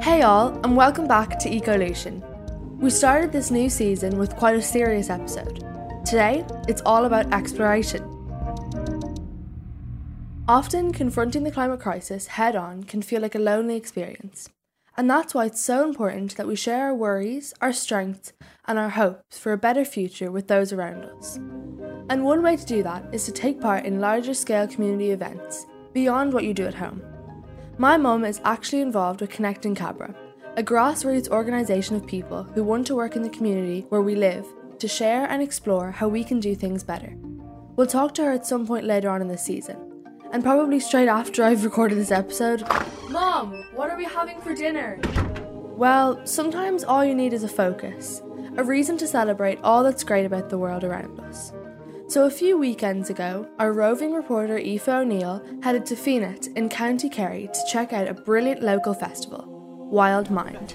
Hey all, and welcome back to Ecolution. We started this new season with quite a serious episode. Today, it's all about exploration. Often, confronting the climate crisis head on can feel like a lonely experience. And that's why it's so important that we share our worries, our strengths, and our hopes for a better future with those around us. And one way to do that is to take part in larger scale community events beyond what you do at home. My mum is actually involved with Connecting Cabra, a grassroots organisation of people who want to work in the community where we live to share and explore how we can do things better. We'll talk to her at some point later on in the season, and probably straight after I've recorded this episode. Mom, what are we having for dinner? Well, sometimes all you need is a focus, a reason to celebrate all that's great about the world around us. So, a few weekends ago, our roving reporter Aoife O'Neill headed to Fenit in County Kerry to check out a brilliant local festival, Wild Mind.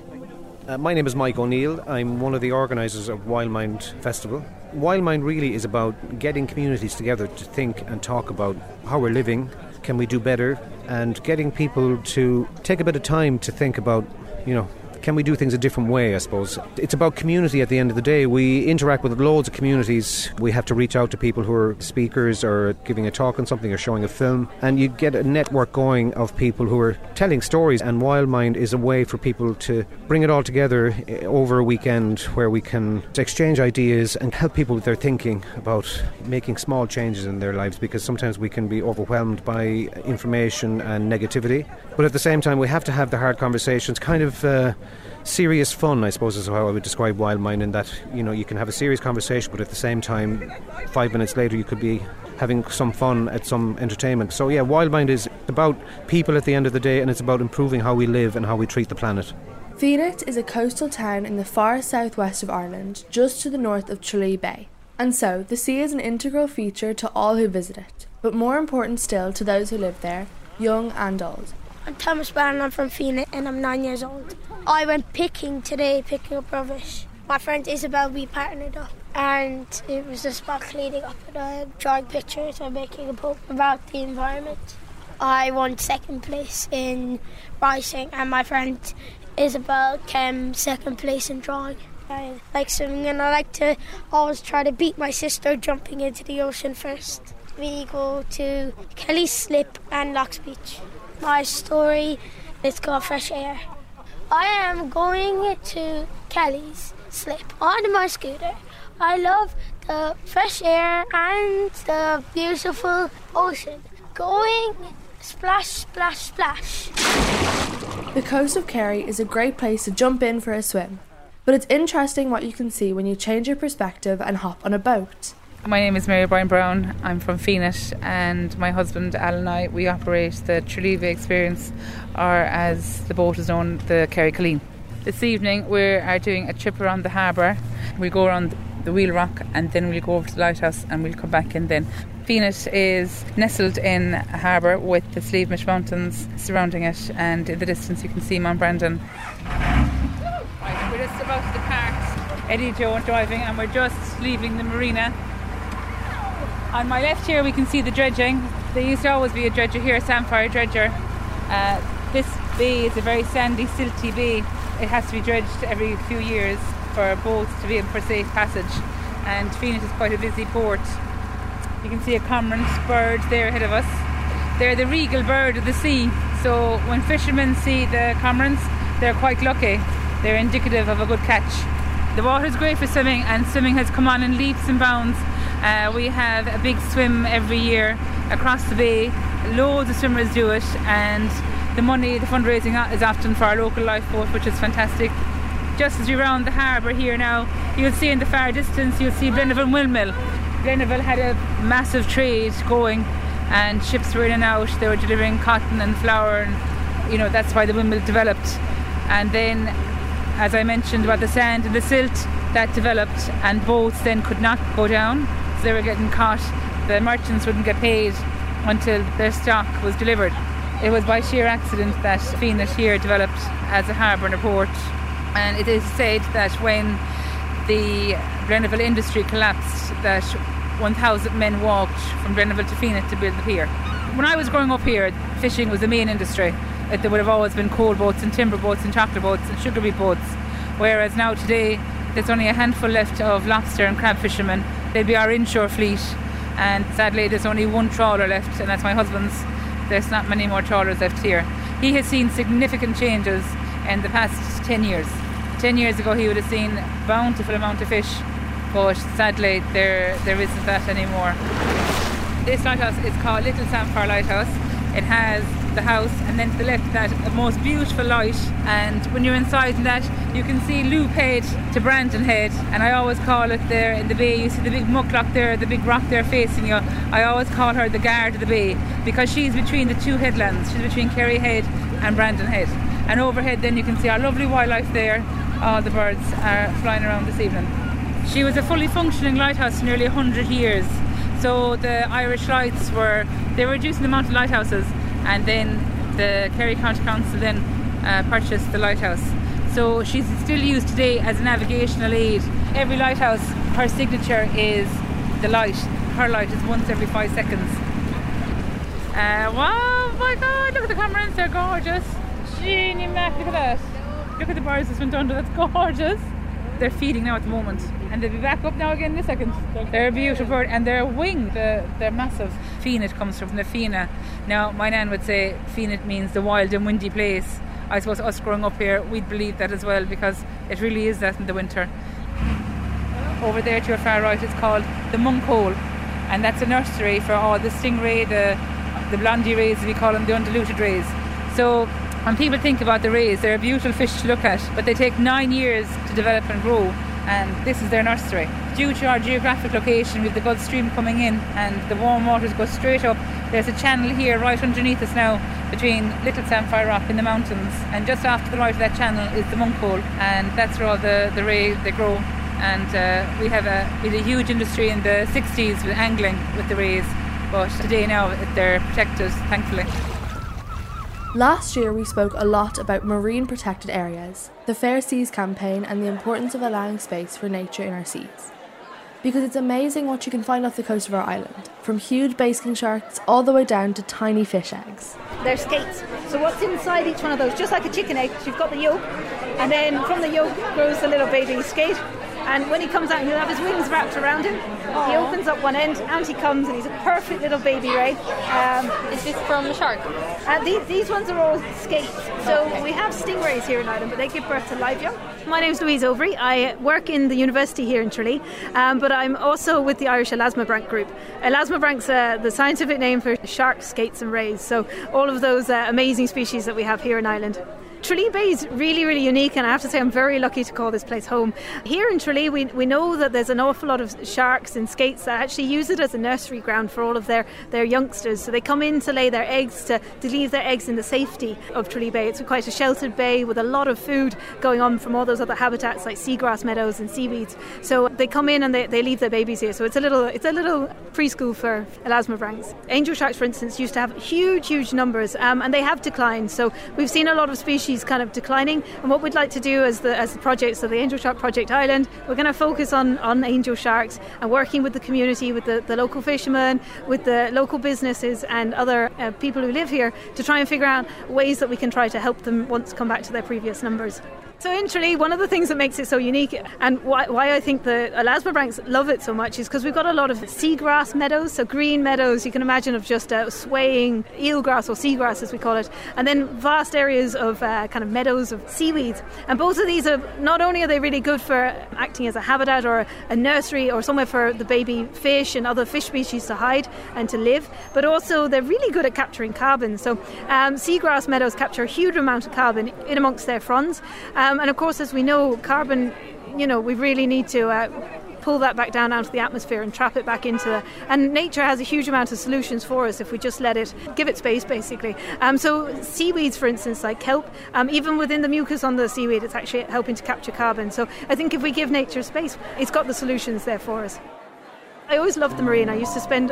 Uh, my name is Mike O'Neill. I'm one of the organisers of Wild Mind Festival. Wild Mind really is about getting communities together to think and talk about how we're living, can we do better, and getting people to take a bit of time to think about, you know, can we do things a different way, I suppose? It's about community at the end of the day. We interact with loads of communities. We have to reach out to people who are speakers or giving a talk on something or showing a film. And you get a network going of people who are telling stories. And Wild Mind is a way for people to bring it all together eh, over a weekend where we can exchange ideas and help people with their thinking about making small changes in their lives because sometimes we can be overwhelmed by information and negativity. But at the same time, we have to have the hard conversations, kind of. Uh, serious fun, I suppose, is how I would describe Wild Mind. In that you know you can have a serious conversation, but at the same time, five minutes later you could be having some fun at some entertainment. So yeah, Wild Mind is about people at the end of the day, and it's about improving how we live and how we treat the planet. Fenit is a coastal town in the far southwest of Ireland, just to the north of Tralee Bay. And so, the sea is an integral feature to all who visit it, but more important still to those who live there, young and old. I'm Thomas Bannon, I'm from Fenit and I'm nine years old. I went picking today, picking up rubbish. My friend Isabel, we partnered up and it was a spot leading up and I'm drawing pictures and making a book about the environment. I won second place in writing and my friend Isabel came second place in drawing. I like swimming and I like to always try to beat my sister jumping into the ocean first. We go to Kelly's Slip and Locks Beach. My story is called Fresh Air. I am going to Kelly's Slip on my scooter. I love the fresh air and the beautiful ocean. Going splash, splash, splash. The coast of Kerry is a great place to jump in for a swim, but it's interesting what you can see when you change your perspective and hop on a boat. My name is Mary Bryan Brown. I'm from Fenit, and my husband Alan and I we operate the Treleva Experience, or as the boat is known, the Kerry Colleen. This evening we are doing a trip around the harbour. We'll go around the Wheel Rock and then we'll go over to the lighthouse and we'll come back in then. Fenit is nestled in a harbour with the Slieve Mish Mountains surrounding it, and in the distance you can see Mount Brandon. Right, we're just about to depart. Eddie Joe driving, and we're just leaving the marina on my left here we can see the dredging. There used to always be a dredger here, a Samphire Dredger. Uh, this bay is a very sandy, silty bay. It has to be dredged every few years for boats to be able for safe passage. And Fenit is quite a busy port. You can see a cormorant bird there ahead of us. They're the regal bird of the sea. So when fishermen see the cormorants, they're quite lucky. They're indicative of a good catch. The water is great for swimming, and swimming has come on in leaps and bounds uh, we have a big swim every year across the bay. Loads of swimmers do it, and the money, the fundraising is often for our local lifeboat, which is fantastic. Just as we round the harbour here now, you'll see in the far distance, you'll see Blennerville Windmill. Blennerville had a massive trade going, and ships were in and out. They were delivering cotton and flour, and you know that's why the windmill developed. And then, as I mentioned about the sand and the silt, that developed, and boats then could not go down they were getting caught, the merchants wouldn't get paid until their stock was delivered. It was by sheer accident that Fenit here developed as a harbour and a port. And it is said that when the Blennerville industry collapsed, that 1,000 men walked from Blennerville to Fenit to build the pier. When I was growing up here, fishing was the main industry. there would have always been coal boats and timber boats and chocolate boats and sugar beet boats. Whereas now today, there's only a handful left of lobster and crab fishermen. They'll be our inshore fleet, and sadly, there's only one trawler left, and that's my husband's. There's not many more trawlers left here. He has seen significant changes in the past 10 years. 10 years ago, he would have seen bountiful amount of fish, but sadly, there there isn't that anymore. This lighthouse is called Little Samphire Lighthouse. It has the house, and then to the left, that most beautiful light. And when you're inside that, you can see Loop Head to Brandon Head. And I always call it there in the bay. You see the big mucklock there, the big rock there facing you. I always call her the guard of the bay because she's between the two headlands. She's between Kerry Head and Brandon Head. And overhead, then you can see our lovely wildlife there. All the birds are flying around this evening. She was a fully functioning lighthouse for nearly 100 years. So the Irish Lights were they were reducing the amount of lighthouses, and then the Kerry County Council then uh, purchased the lighthouse. So she's still used today as a navigational aid. Every lighthouse, her signature is the light. Her light is once every five seconds. Uh, wow, my God! Look at the cormorants; they're gorgeous. Jeannie Mac, look at that. Look at the bars that went under. That's gorgeous. They're feeding now at the moment, and they'll be back up now again in a second. They're a beautiful bird, and their wing, the, they're massive. Fenit comes from the Fina. Now, my nan would say Fenit means the wild and windy place. I suppose us growing up here, we'd believe that as well because it really is that in the winter. Over there to your far right, it's called the Monk Hole, and that's a nursery for all the stingray, the the blondie rays, we call them the undulate rays. So when people think about the rays, they're a beautiful fish to look at, but they take nine years to develop and grow, and this is their nursery. Due to our geographic location, we with the Gulf Stream coming in and the warm waters go straight up, there's a channel here right underneath us now between Little Samphire Rock in the mountains, and just after the right of that channel is the monk hole, and that's where all the, the ray they grow. And uh, we have a we had a huge industry in the 60s with angling with the rays, but today now they're protected, thankfully. Last year, we spoke a lot about marine protected areas, the Fair Seas campaign, and the importance of allowing space for nature in our seas. Because it's amazing what you can find off the coast of our island, from huge basking sharks all the way down to tiny fish eggs. They're skates. So, what's inside each one of those? Just like a chicken egg, you've got the yolk, and then from the yolk grows the little baby skate. And when he comes out, he'll have his wings wrapped around him. Aww. He opens up one end, out he comes, and he's a perfect little baby ray. Um, Is this from the shark? Uh, these, these ones are all skates. So okay. we have stingrays here in Ireland, but they give birth to live young. My name's Louise Overy. I work in the university here in Tralee, um, but I'm also with the Irish Elasmobranch group. Elasmobranch's uh, the scientific name for sharks, skates, and rays. So all of those uh, amazing species that we have here in Ireland. Tralee Bay is really, really unique, and I have to say I'm very lucky to call this place home. Here in Tralee, we, we know that there's an awful lot of sharks and skates that actually use it as a nursery ground for all of their, their youngsters. So they come in to lay their eggs, to, to leave their eggs in the safety of Tralee Bay. It's quite a sheltered bay with a lot of food going on from all those other habitats like seagrass meadows and seaweeds. So they come in and they, they leave their babies here. So it's a little it's a little preschool for elasmobranchs. Angel sharks, for instance, used to have huge, huge numbers, um, and they have declined. So we've seen a lot of species species kind of declining. And what we'd like to do as the as the project, so the Angel Shark Project Ireland, we're going to focus on on angel sharks and working with the community, with the, the local fishermen, with the local businesses and other uh, people who live here to try and figure out ways that we can try to help them once come back to their previous numbers. So in Tralee, one of the things that makes it so unique and why, why I think the elasmobranchs love it so much is because we've got a lot of seagrass meadows, so green meadows you can imagine of just uh, swaying eelgrass or seagrass as we call it, and then vast areas of uh, kind of meadows of seaweeds. And both of these are not only are they really good for acting as a habitat or a nursery or somewhere for the baby fish and other fish species to hide and to live, but also they're really good at capturing carbon. So um, seagrass meadows capture a huge amount of carbon in amongst their fronds. Um, um, and of course, as we know, carbon, you know, we really need to. Uh, pull that back down out of the atmosphere and trap it back into the. And nature has a huge amount of solutions for us if we just let it give it space, basically. Um, so seaweeds, for instance, like kelp, um, even within the mucus on the seaweed, it's actually helping to capture carbon. So I think if we give nature space, it's got the solutions there for us. I always loved the marine. I used to spend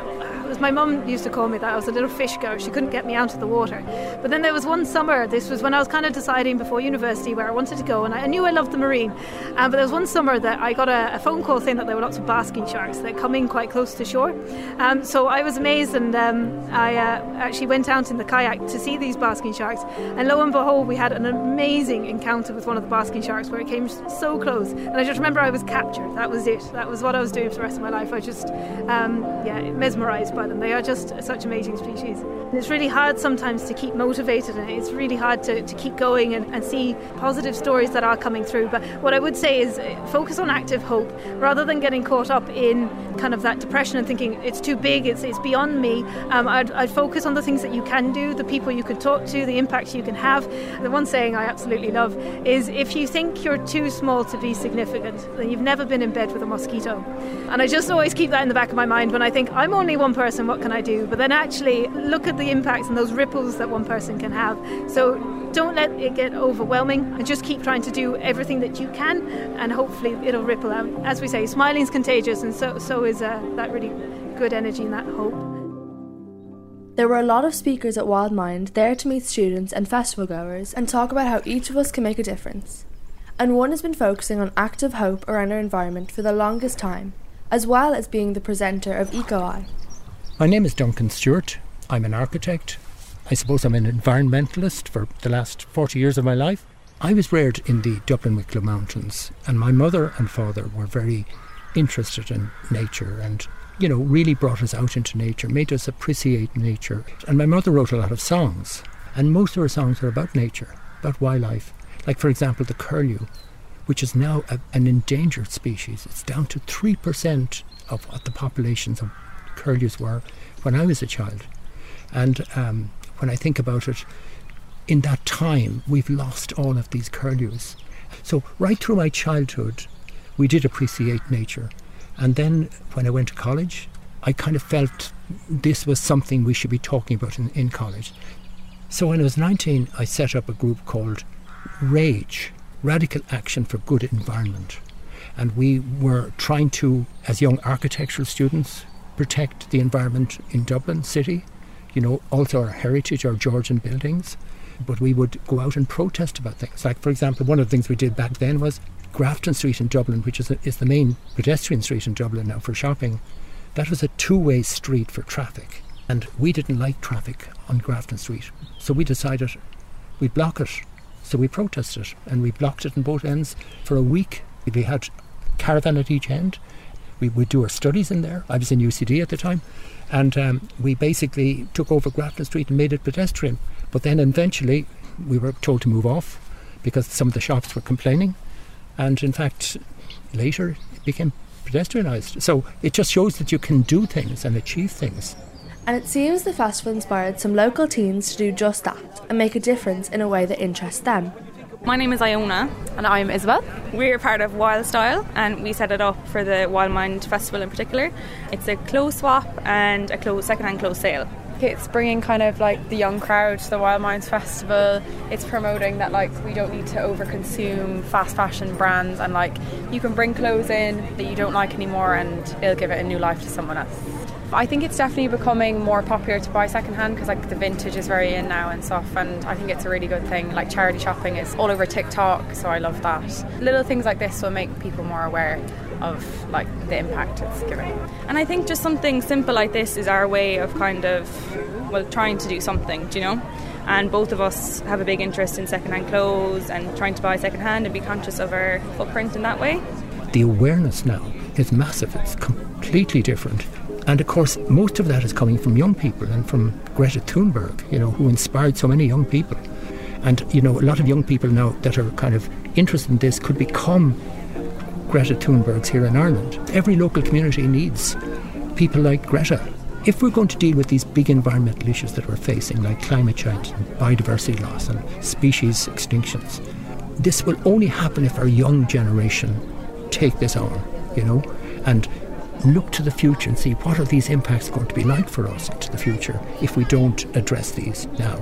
my mum used to call me that. I was a little fish girl. She couldn't get me out of the water. But then there was one summer, this was when I was kind of deciding before university where I wanted to go, and I knew I loved the marine. Um, but there was one summer that I got a, a, phone call saying that there were lots of basking sharks that come in quite close to shore. Um, so I was amazed, and um, I uh, actually went out in the kayak to see these basking sharks. And lo and behold, we had an amazing encounter with one of the basking sharks where it came so close. And I just remember I was captured. That was it. That was what I was doing for the rest of my life. I just, um, yeah, mesmerised by them. They are just such amazing species. And it's really hard sometimes to keep motivated, and it's really hard to, to keep going and, and see positive stories that are coming through. But what I would say is uh, focus on active hope rather than getting caught up in kind of that depression and thinking it's too big, it's, it's beyond me. Um, I'd, I'd focus on the things that you can do, the people you can talk to, the impact you can have. The one saying I absolutely love is if you think you're too small to be significant, then you've never been in bed with a mosquito. And I just always that in the back of my mind when I think I'm only one person, what can I do? But then actually look at the impacts and those ripples that one person can have. So don't let it get overwhelming and just keep trying to do everything that you can and hopefully it'll ripple out. As we say, smiling's contagious and so, so is uh, that really good energy and that hope. There were a lot of speakers at Wild Mind there to meet students and festival goers and talk about how each of us can make a difference. And one has been focusing on active hope around our environment for the longest time, as well as being the presenter of Eco Eye. My name is Duncan Stewart. I'm an architect. I suppose I'm an environmentalist for the last 40 years of my life. I was reared in the Dublin Wicklow Mountains, and my mother and father were very interested in nature and, you know, really brought us out into nature, made us appreciate nature. And my mother wrote a lot of songs, and most of her songs are about nature, about wildlife. Like, for example, the curlew, which is now a, an endangered species. It's down to 3% of what the populations of curlews were when I was a child. And um, when I think about it, in that time, we've lost all of these curlews. So, right through my childhood, we did appreciate nature. And then when I went to college, I kind of felt this was something we should be talking about in, in college. So, when I was 19, I set up a group called RAGE Radical Action for Good Environment. And we were trying to, as young architectural students, protect the environment in Dublin City, you know, also our heritage, our Georgian buildings but we would go out and protest about things. Like, for example, one of the things we did back then was Grafton Street in Dublin, which is, a, is the main pedestrian street in Dublin now for shopping. That was a two way street for traffic. And we didn't like traffic on Grafton Street. So we decided we'd block it. So we protested and we blocked it on both ends for a week. We had caravan at each end. We would do our studies in there. I was in UCD at the time. And um, we basically took over Grafton Street and made it pedestrian. But then eventually we were told to move off because some of the shops were complaining. And in fact, later it became pedestrianised. So it just shows that you can do things and achieve things. And it seems the festival inspired some local teens to do just that and make a difference in a way that interests them. My name is Iona. And I'm Isabel. We're part of Wild Style and we set it up for the Wild Mind Festival in particular. It's a clothes swap and a clothes, second-hand clothes sale. It's bringing kind of like the young crowd to the Wild Minds Festival. It's promoting that like we don't need to overconsume fast fashion brands and like you can bring clothes in that you don't like anymore and it'll give it a new life to someone else. I think it's definitely becoming more popular to buy secondhand because like the vintage is very in now and stuff, and I think it's a really good thing. Like charity shopping is all over TikTok, so I love that. Little things like this will make people more aware of like the impact it's giving. And I think just something simple like this is our way of kind of well trying to do something, do you know? And both of us have a big interest in secondhand clothes and trying to buy secondhand and be conscious of our footprint in that way. The awareness now is massive. It's completely different. And of course, most of that is coming from young people and from Greta Thunberg, you know, who inspired so many young people. And, you know, a lot of young people now that are kind of interested in this could become Greta Thunbergs here in Ireland. Every local community needs people like Greta. If we're going to deal with these big environmental issues that we're facing, like climate change and biodiversity loss and species extinctions, this will only happen if our young generation take this on, you know, and look to the future and see what are these impacts going to be like for us into the future if we don't address these now.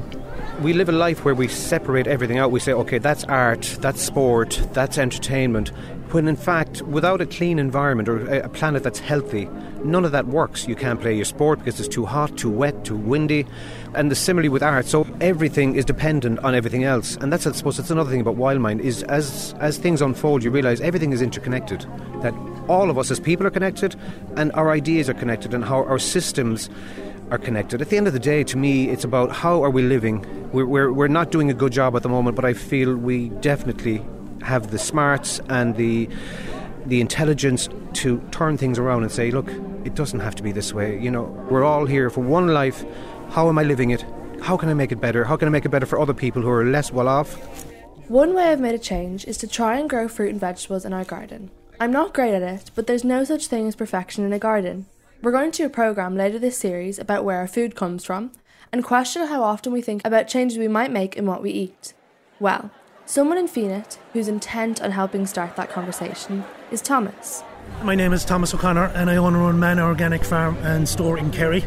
we live a life where we separate everything out. We say, okay, that's art, that's sport, that's entertainment. When in fact, without a clean environment or a planet that's healthy, none of that works. You can't play your sport because it's too hot, too wet, too windy. And the similarly with art. So everything is dependent on everything else. And that's, I suppose, that's another thing about Wild Mind is as, as things unfold, you realise everything is interconnected. That all of us as people are connected and our ideas are connected and how our systems are connected. At the end of the day, to me, it's about how are we living. We're, we're, we're not doing a good job at the moment, but I feel we definitely have the smarts and the the intelligence to turn things around and say, look, it doesn't have to be this way. You know, we're all here for one life. How am I living it? How can I make it better? How can I make it better for other people who are less well off? One way I've made a change is to try and grow fruit and vegetables in our garden. I'm not great at it, but there's no such thing as perfection in a garden. We're going to a programme later this series about where our food comes from and question how often we think about changes we might make in what we eat. Well, someone in Fenit who's intent on helping start that conversation is Thomas. My name is Thomas O'Connor and I own and run Manor Organic Farm and Store in Kerry.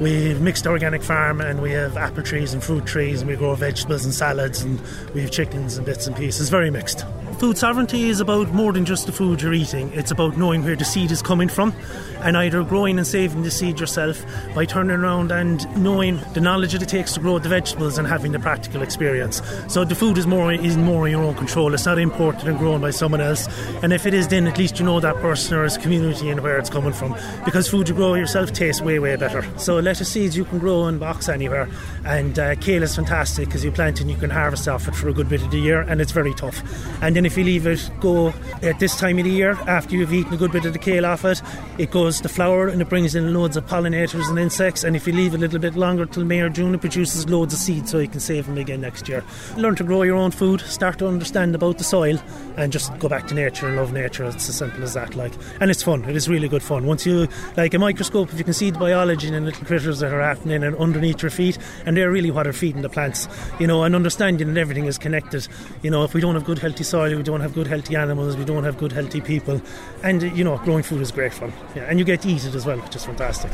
We've mixed organic farm and we have apple trees and fruit trees and we grow vegetables and salads and we have chickens and bits and pieces. Very mixed. Food sovereignty is about more than just the food you're eating. It's about knowing where the seed is coming from and either growing and saving the seed yourself by turning around and knowing the knowledge that it takes to grow the vegetables and having the practical experience. So the food is more is more in your own control. It's not imported and grown by someone else. And if it is, then at least you know that person or his community and where it's coming from. Because food you grow yourself tastes way way better. So lettuce seeds you can grow in box anywhere, and uh, kale is fantastic because you plant and you can harvest off it for a good bit of the year, and it's very tough. And then if you leave it go at this time of the year after you've eaten a good bit of the kale off it, it goes to flower and it brings in loads of pollinators and insects. And if you leave a little bit longer till May or June, it produces loads of seeds so you can save them again next year. Learn to grow your own food, start to understand about the soil, and just go back to nature and love nature. It's as simple as that. Like, and it's fun. It is really good fun. Once you like a microscope, if you can see the biology in little critters that are happening and underneath your feet, and they're really what are feeding the plants. You know, and understanding that everything is connected. You know, if we don't have good healthy soil, we don't have good healthy animals, we don't have good healthy people, and you know, growing food is great fun. Yeah, and you get to eat it as well, which is fantastic.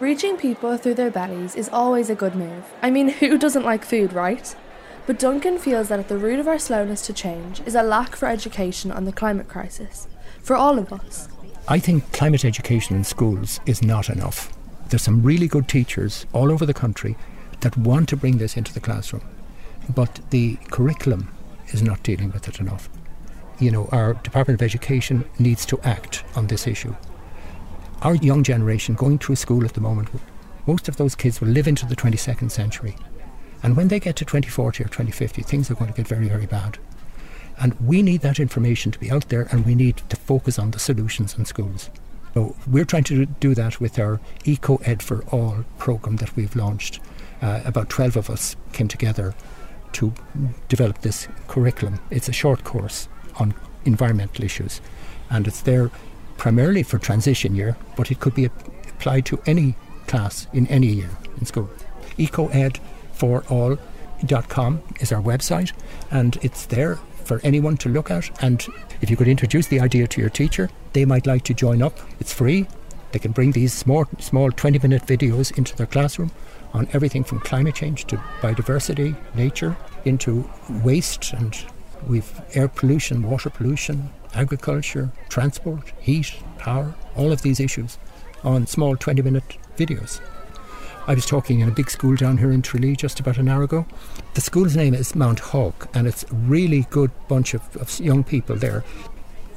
Reaching people through their bellies is always a good move. I mean, who doesn't like food, right? But Duncan feels that at the root of our slowness to change is a lack for education on the climate crisis. For all of us. I think climate education in schools is not enough. There's some really good teachers all over the country that want to bring this into the classroom, but the curriculum is not dealing with it enough. You know, our Department of Education needs to act on this issue. Our young generation going through school at the moment, most of those kids will live into the 22nd century. And when they get to 2040 or 2050, things are going to get very, very bad. And we need that information to be out there and we need to focus on the solutions in schools. So we're trying to do that with our Eco Ed for All program that we've launched. Uh, about 12 of us came together to develop this curriculum. It's a short course on environmental issues and it's there primarily for transition year, but it could be applied to any class in any year in school. EcoEdForAll.com is our website and it's there for anyone to look at. And if you could introduce the idea to your teacher, they might like to join up. It's free. They can bring these small, small 20 minute videos into their classroom on everything from climate change to biodiversity, nature, into waste and we've air pollution, water pollution, agriculture, transport, heat, power, all of these issues on small 20 minute videos. I was talking in a big school down here in Tralee just about an hour ago. The school's name is Mounthawk, and it's a really good bunch of, of young people there.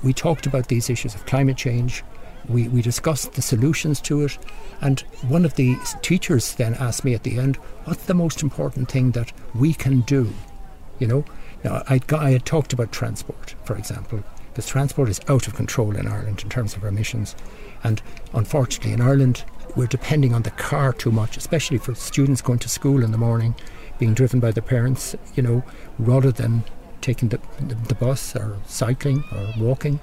We talked about these issues of climate change. We, we discussed the solutions to it. And one of the teachers then asked me at the end, what's the most important thing that we can do? You know, now, I'd, I had talked about transport, for example, because transport is out of control in Ireland in terms of emissions. And unfortunately, in Ireland, we're depending on the car too much, especially for students going to school in the morning, being driven by their parents, you know, rather than taking the, the, the bus or cycling or walking.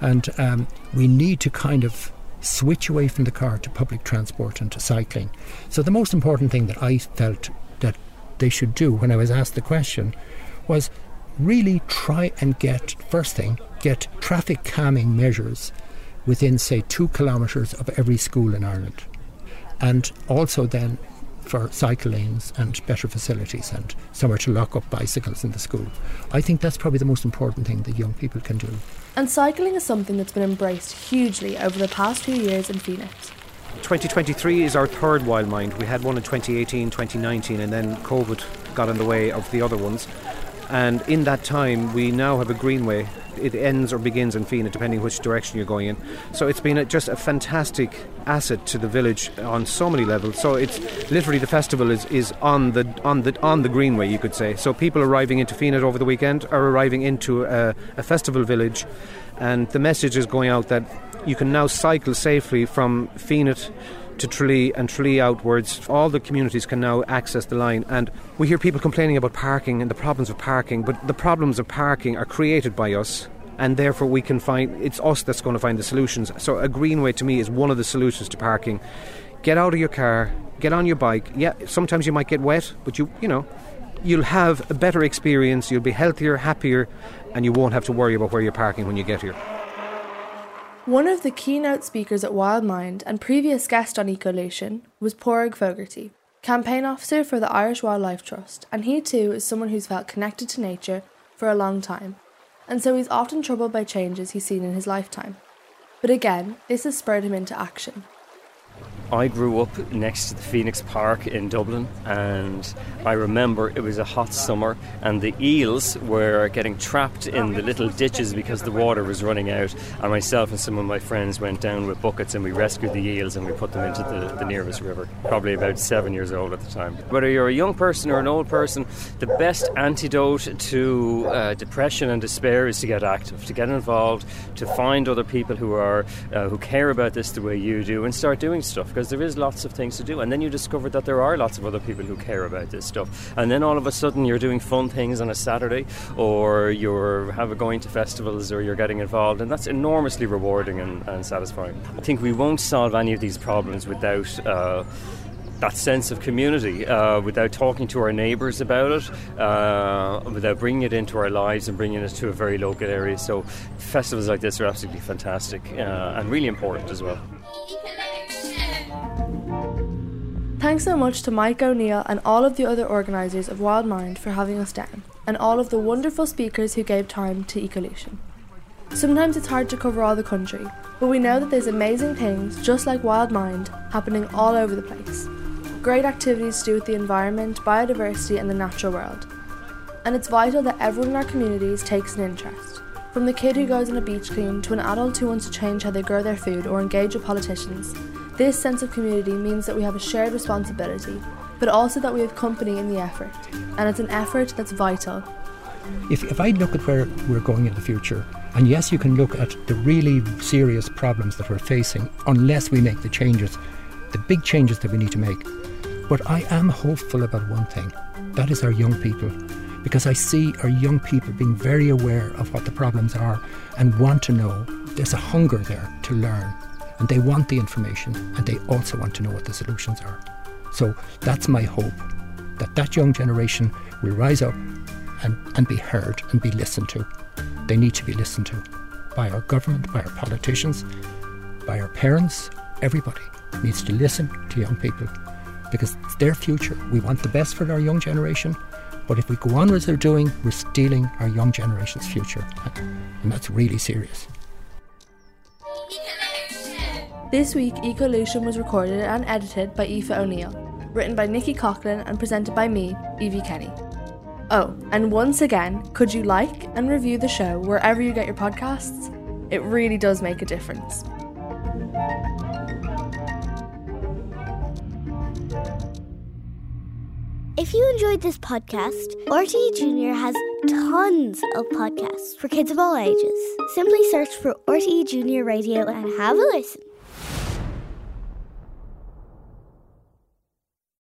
And um, we need to kind of switch away from the car to public transport and to cycling. So the most important thing that I felt that they should do when I was asked the question was really try and get, first thing, get traffic calming measures within, say, two kilometres of every school in Ireland. And also then for cycle lanes and better facilities and somewhere to lock up bicycles in the school. I think that's probably the most important thing that young people can do. And cycling is something that's been embraced hugely over the past few years in Fenit. 2023 is our third Wild Mind. We had one in 2018, 2019, and then COVID got in the way of the other ones. And in that time, we now have a greenway. It ends or begins in Fenit, depending which direction you're going in. So it's been a, just a fantastic asset to the village on so many levels. So it's literally the festival is, is on the on the on the greenway, you could say. So people arriving into Fenit over the weekend are arriving into a, a festival village, and the message is going out that you can now cycle safely from Fenit to Tralee and Tralee outwards. All the communities can now access the line. And we hear people complaining about parking and the problems of parking, but the problems of parking are created by us. And therefore, we can find it's us that's going to find the solutions. So, a greenway to me is one of the solutions to parking. Get out of your car, get on your bike. Yeah, sometimes you might get wet, but you, you know, you'll have a better experience, you'll be healthier, happier, and you won't have to worry about where you're parking when you get here. One of the keynote speakers at Wild Mind and previous guest on Ecolution was Pádraic Fogarty, campaign officer for the Irish Wildlife Trust, and he too is someone who's felt connected to nature for a long time, and so he's often troubled by changes he's seen in his lifetime. But again, this has spurred him into action. I grew up next to the Phoenix Park in Dublin, and I remember it was a hot summer, and the eels were getting trapped in the little ditches because the water was running out. And myself and some of my friends went down with buckets and we rescued the eels and we put them into the, the nearest river. Probably about seven years old at the time. Whether you're a young person or an old person, the best antidote to uh, depression and despair is to get active, to get involved, to find other people who are uh, who care about this the way you do, and start doing stuff because there is lots of things to do. And then you discover that there are lots of other people who care about this stuff. And then all of a sudden you're doing fun things on a Saturday, or you're have going to festivals, or you're getting involved, and that's enormously rewarding and, and satisfying. I think we won't solve any of these problems without. Uh, that sense of community uh, without talking to our neighbours about it, uh, without bringing it into our lives and bringing it to a very local area. So, festivals like this are absolutely fantastic uh, and really important as well. Thanks so much to Mike O'Neill and all of the other organisers of Wild Mind for having us down, and all of the wonderful speakers who gave time to Ecolution. Sometimes it's hard to cover all the country, but we know that there's amazing things, just like Wild Mind, happening all over the place. Great activities to do with the environment, biodiversity, and the natural world. And it's vital that everyone in our communities takes an interest. From the kid who goes on a beach clean to an adult who wants to change how they grow their food or engage with politicians, this sense of community means that we have a shared responsibility, but also that we have company in the effort, and it's an effort that's vital. If, if I look at where we're going in the future, and yes, you can look at the really serious problems that we're facing unless we make the changes, the big changes that we need to make. But I am hopeful about one thing that is our young people. Because I see our young people being very aware of what the problems are and want to know. There's a hunger there to learn and they want the information and they also want to know what the solutions are. So that's my hope that that young generation will rise up and, and be heard and be listened to. They need to be listened to by our government, by our politicians, by our parents. Everybody needs to listen to young people because it's their future. We want the best for our young generation, but if we go on as they're doing, we're stealing our young generation's future. And that's really serious. This week, Ecolution was recorded and edited by Aoife O'Neill, written by Nikki Coughlin and presented by me, Evie Kenny. Oh, and once again, could you like and review the show wherever you get your podcasts? It really does make a difference. If you enjoyed this podcast, RTE Junior has tons of podcasts for kids of all ages. Simply search for RTE Junior Radio and have a listen.